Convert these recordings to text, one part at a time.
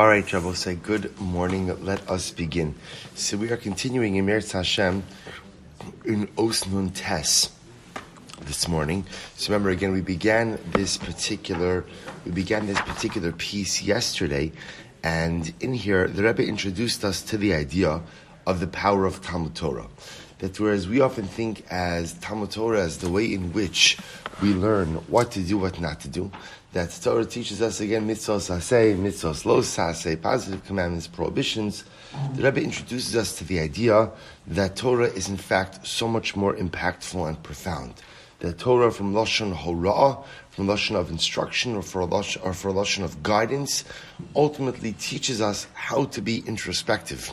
All right, Rabbi, say good morning. Let us begin. So we are continuing in Meretz Hashem in Osnun Tes this morning. So remember again, we began this particular we began this particular piece yesterday, and in here the Rebbe introduced us to the idea of the power of Talmud Torah. That whereas we often think as Talmud Torah as the way in which we learn what to do, what not to do, that Torah teaches us again mitzvahs asay, mitzvahs lo saseh, positive commandments, prohibitions. The Rebbe introduces us to the idea that Torah is in fact so much more impactful and profound. That Torah from lashon hora'ah, from lashon of instruction, or for lashon, or for lashon of guidance, ultimately teaches us how to be introspective,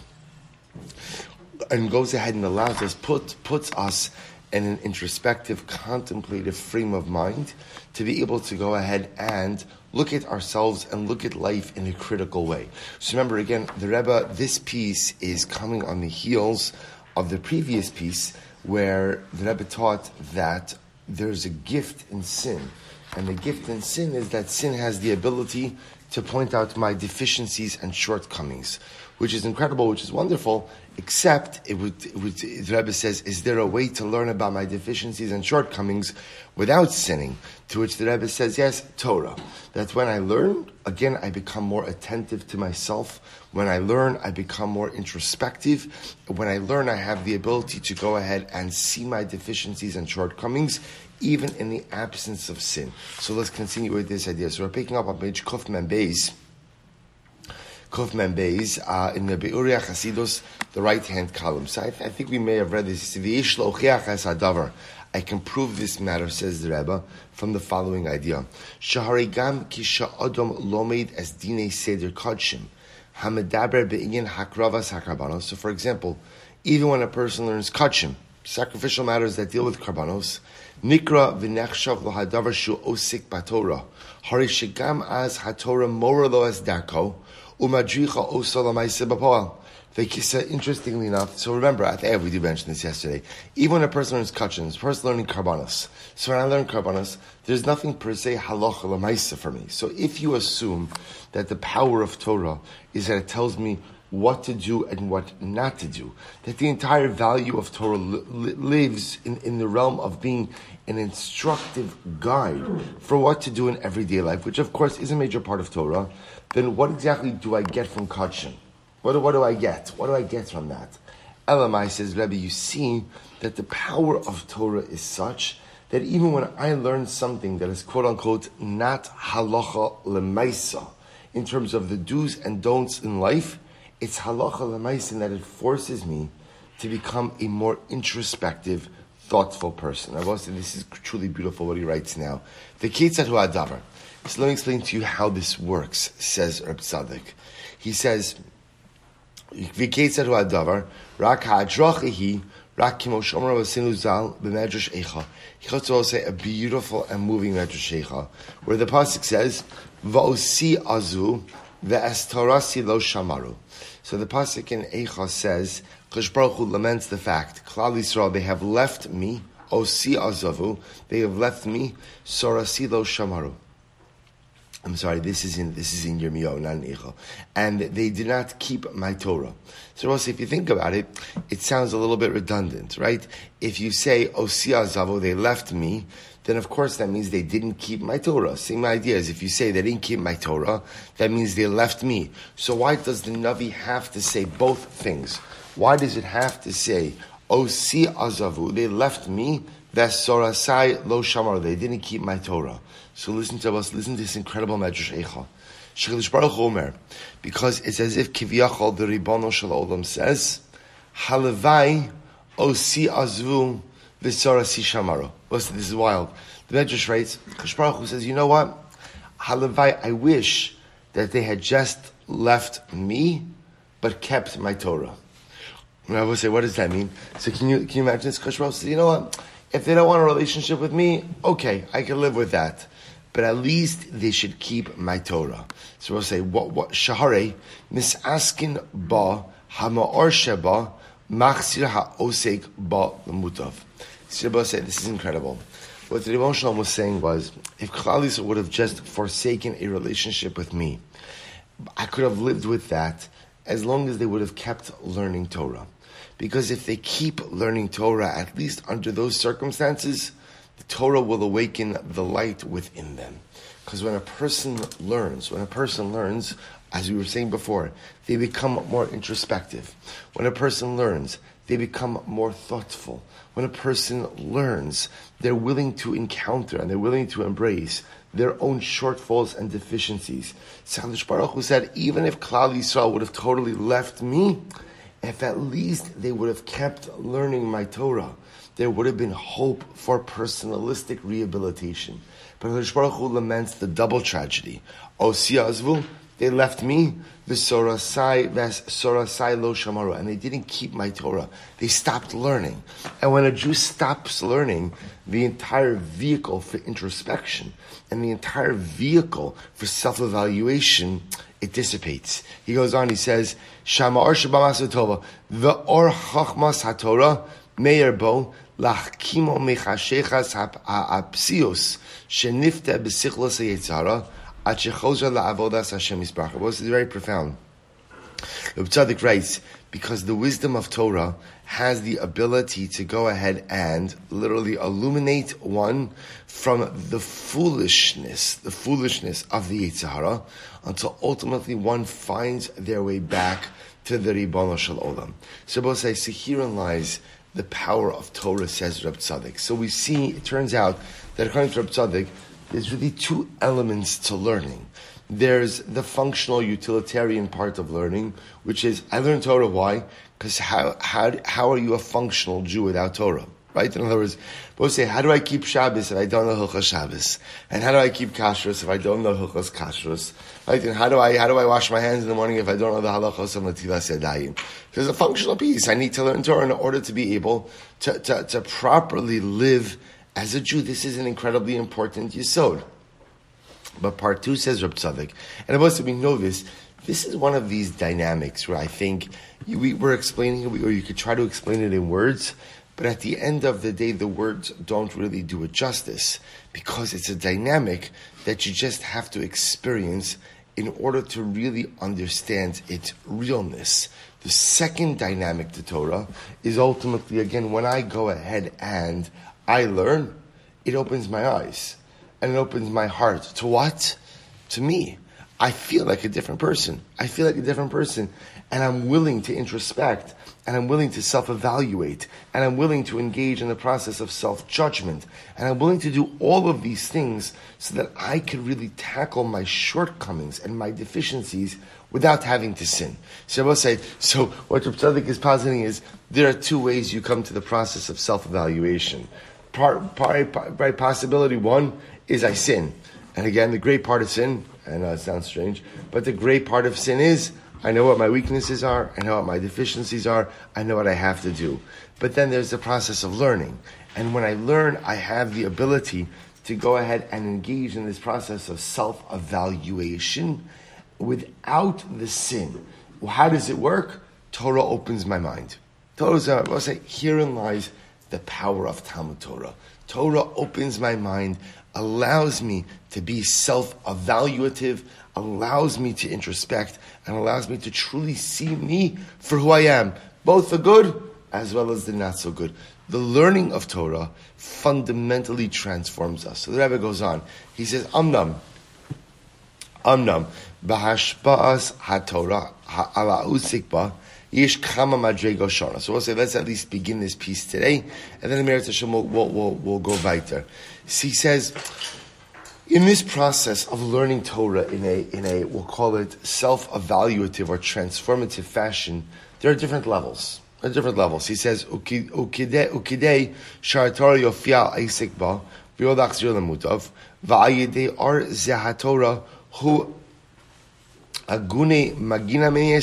and goes ahead and allows us put puts us in an introspective, contemplative frame of mind to be able to go ahead and look at ourselves and look at life in a critical way. So remember again, the Rebbe, this piece is coming on the heels of the previous piece where the Rebbe taught that there's a gift in sin. And the gift in sin is that sin has the ability to point out my deficiencies and shortcomings, which is incredible, which is wonderful, except it would, it would, the Rebbe says, is there a way to learn about my deficiencies and shortcomings without sinning? To which the Rebbe says, yes, Torah. That when I learn, again, I become more attentive to myself. When I learn, I become more introspective. When I learn, I have the ability to go ahead and see my deficiencies and shortcomings even in the absence of sin. So let's continue with this idea. So we're picking up on page Kufman Beis. Kufman Beis uh, in the Beuria Chasidus, the right hand column. So I, th- I, think we may have read this. I can prove this matter, says the Rebbe, from the following idea. Shaharigam kisha odom lomed as dine seder kodshim. Hamadaber be'inyan hakravas hakarbanos. So for example, even when a person learns kodshim, sacrificial matters that deal with karbanos, Nikra v'nechshav lahadavar shu osik batorah. Hari shigam as hatorah mora lo as darko umadricha osa lamaisa b'poal. Interestingly enough, so remember, I think we did mention this yesterday. Even when a person learns kachin, a person learning karbanos. So when I learn karbanos, there's nothing per se halacha lamaisa for me. So if you assume that the power of Torah is that it tells me what to do and what not to do. That the entire value of Torah li- lives in, in the realm of being an instructive guide for what to do in everyday life, which of course is a major part of Torah. Then what exactly do I get from Kadshin? What, do, what do I get? What do I get from that? Elamai says, Rebbe, you see that the power of Torah is such that even when I learn something that is quote unquote not halacha lemaisa, in terms of the do's and don'ts in life, it's halacha lemaisin that it forces me to become a more introspective, thoughtful person. I've also this is truly beautiful what he writes now. The Ketzat Adavar. So let me explain to you how this works, says Reb Tzadok. He says, V'ketzat Adavar, rak ha'adrochihi, rak kimo shomer v'sinu zal echa. He also say a beautiful and moving medrash echa, where the pasuk says, V'osi azu, ve'estarasi lo shamaru. So the pasuk in Eicha says, Kosh laments the fact, Klal Yisrael, they have left me, Osi Azavu, they have left me, Sorasilo Shamaru. I'm sorry, this is in this is in Yirmiyahu, not in Eicha. And they did not keep my Torah. So also, if you think about it, it sounds a little bit redundant, right? If you say Osi Azavu, they left me, then of course that means they didn't keep my Torah. Same idea as if you say they didn't keep my Torah, that means they left me. So why does the Navi have to say both things? Why does it have to say, oh, O si azavu, they left me, vesorasai lo shamar, they didn't keep my Torah. So listen to us, listen to this incredible Medrash Eicha. Baruch Omer, because it's as if Kiviyachol, the Ribono Shel Olam says, Halevai, O oh, si azvu, Visarasi Shamaro. Listen, this is wild. The Medrash writes, Baruch says, you know what? Halavai, I wish that they had just left me, but kept my Torah. And I will say, what does that mean? So can you, can you imagine this? Baruch says, you know what? If they don't want a relationship with me, okay, I can live with that. But at least they should keep my Torah. So we'll say, what, what, Shahare, misaskin ba, hama'or sheba, machsir ha'osek ba lemutav. Sirba said, this is incredible. What the Rebbe was saying was, if Klal would have just forsaken a relationship with me, I could have lived with that as long as they would have kept learning Torah. Because if they keep learning Torah, at least under those circumstances, the Torah will awaken the light within them. Because when a person learns, when a person learns, as we were saying before, they become more introspective. When a person learns, they become more thoughtful. When a person learns, they're willing to encounter and they're willing to embrace their own shortfalls and deficiencies. Salish Baruch Hu said, even if Klal Yisrael would have totally left me, if at least they would have kept learning my Torah, there would have been hope for personalistic rehabilitation. But Baruch Hu laments the double tragedy. Azvu, they left me, the Sorasai Ves Sorasai Lo Shamaru, and they didn't keep my Torah. They stopped learning. And when a Jew stops learning, the entire vehicle for introspection and the entire vehicle for self-evaluation, it dissipates. He goes on, he says, Shama Or Tova, the Or Chachmas HaTorah, Meir Bo, Lachkimo Mechashechas HaPsios, Shenifte Besichlos HaYetzara, this is very profound. The Tzadik writes, because the wisdom of Torah has the ability to go ahead and literally illuminate one from the foolishness, the foolishness of the Yitzhara, until ultimately one finds their way back to the Ribbon Shel Olam. So both say, so herein lies the power of Torah, says Rab Tzadik. So we see, it turns out that according to Rab Tzadik, there's really two elements to learning. There's the functional utilitarian part of learning, which is I learn Torah. Why? Because how, how, how are you a functional Jew without Torah? Right? In other words, both say, how do I keep Shabbos if I don't know Hilchas Shabbos? And how do I keep Kashrus if I don't know Hilchas Kashrus? Right? And how do I, how do I wash my hands in the morning if I don't know the halachos of Natilas Yadayim? There's a functional piece. I need to learn Torah in order to be able to, to, to properly live as a Jew, this is an incredibly important yisod. But part two says Rab Tzadik, and of course we know this. This is one of these dynamics where I think we were explaining it, or you could try to explain it in words, but at the end of the day, the words don't really do it justice because it's a dynamic that you just have to experience in order to really understand its realness. The second dynamic to Torah is ultimately, again, when I go ahead and I learn, it opens my eyes and it opens my heart. To what? To me. I feel like a different person. I feel like a different person. And I'm willing to introspect and I'm willing to self evaluate and I'm willing to engage in the process of self judgment. And I'm willing to do all of these things so that I can really tackle my shortcomings and my deficiencies without having to sin. So I will say, so what Tzadik is positing is there are two ways you come to the process of self evaluation part, part, part, possibility one is I sin. And again, the great part of sin, I know it sounds strange, but the great part of sin is I know what my weaknesses are, I know what my deficiencies are, I know what I have to do. But then there's the process of learning. And when I learn, I have the ability to go ahead and engage in this process of self evaluation without the sin. Well, how does it work? Torah opens my mind. Torah, I'll uh, say, herein lies the power of Talmud Torah. Torah opens my mind, allows me to be self-evaluative, allows me to introspect, and allows me to truly see me for who I am, both the good as well as the not so good. The learning of Torah fundamentally transforms us. So the Rebbe goes on. He says, Amnam, Amnam, Bahashba'as HaTorah, Ha'ala Usikba, Yish Kama Madrego Shona. So we'll say, let's at least begin this piece today, and then the Meretz Hashem will, will, will, will go weiter. So he says, in this process of learning Torah in a, in a, we'll call it self-evaluative or transformative fashion, there are different levels. There are different levels. He says, ukidei shar Torah yofia eisik ba, v'yod achzir lemutav, v'ayidei ar zehatorah hu agune magina meni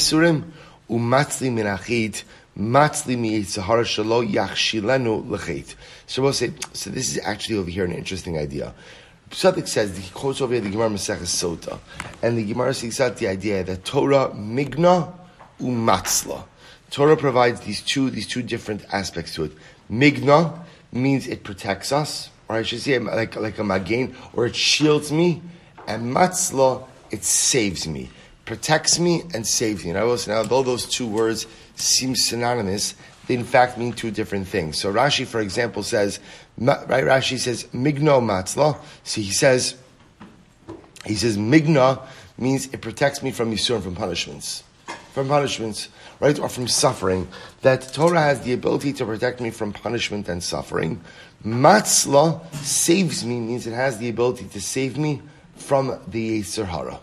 umatzli minachit, matzli miyitzahar shalo yachshilenu lechet. So we'll say, so this is actually over here an interesting idea. Sadik says, he quotes over here the Gemara Maseches Sota, and the Gemara seeks out the idea that Torah migna umatzla. Torah provides these two, these two different aspects to it. Migna means it protects us, or I should say like, like a magain, or it shields me, and matzla, it saves me. Protects me and saves me. And I will say, now, although those two words seem synonymous, they in fact mean two different things. So Rashi, for example, says, right? Rashi says migno matzla. So he says, he says migna means it protects me from yisur from punishments, from punishments, right, or from suffering. That Torah has the ability to protect me from punishment and suffering. Matzla saves me means it has the ability to save me from the Yetzer Hara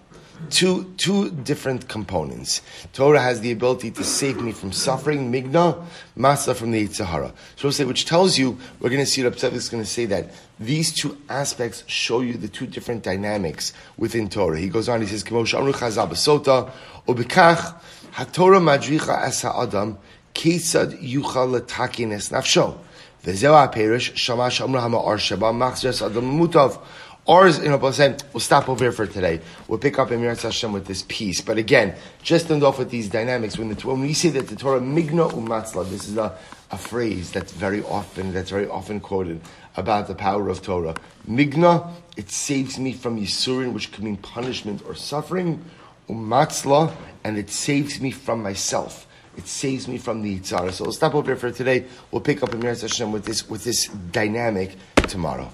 two, two different components. Torah has the ability to save me from suffering, migna, masa from the Yitzhahara. So say, which tells you, we're going to see, Rabbi is going to say that these two aspects show you the two different dynamics within Torah. He goes on, he says, Kimo Shamru Chazal Basota, Obikach, HaTorah Madricha Es HaAdam, Kesad Yuchal Letakin Es Nafsho. Vezeu HaPerish, Shamash Amra HaMa'ar Sheba, Machzres Adam Mutav. Or, you know, but saying, we'll stop over here for today. We'll pick up Emir Hashem with this piece. But again, just end off with these dynamics. When, the, when we say that the Torah, migna umatzla, this is a, a phrase that's very often, that's very often quoted about the power of Torah. Migna, it saves me from Yisurin, which can mean punishment or suffering. Umatzla, and it saves me from myself. It saves me from the Yitzhara. So we'll stop over here for today. We'll pick up Emir Hashem with this, with this dynamic tomorrow.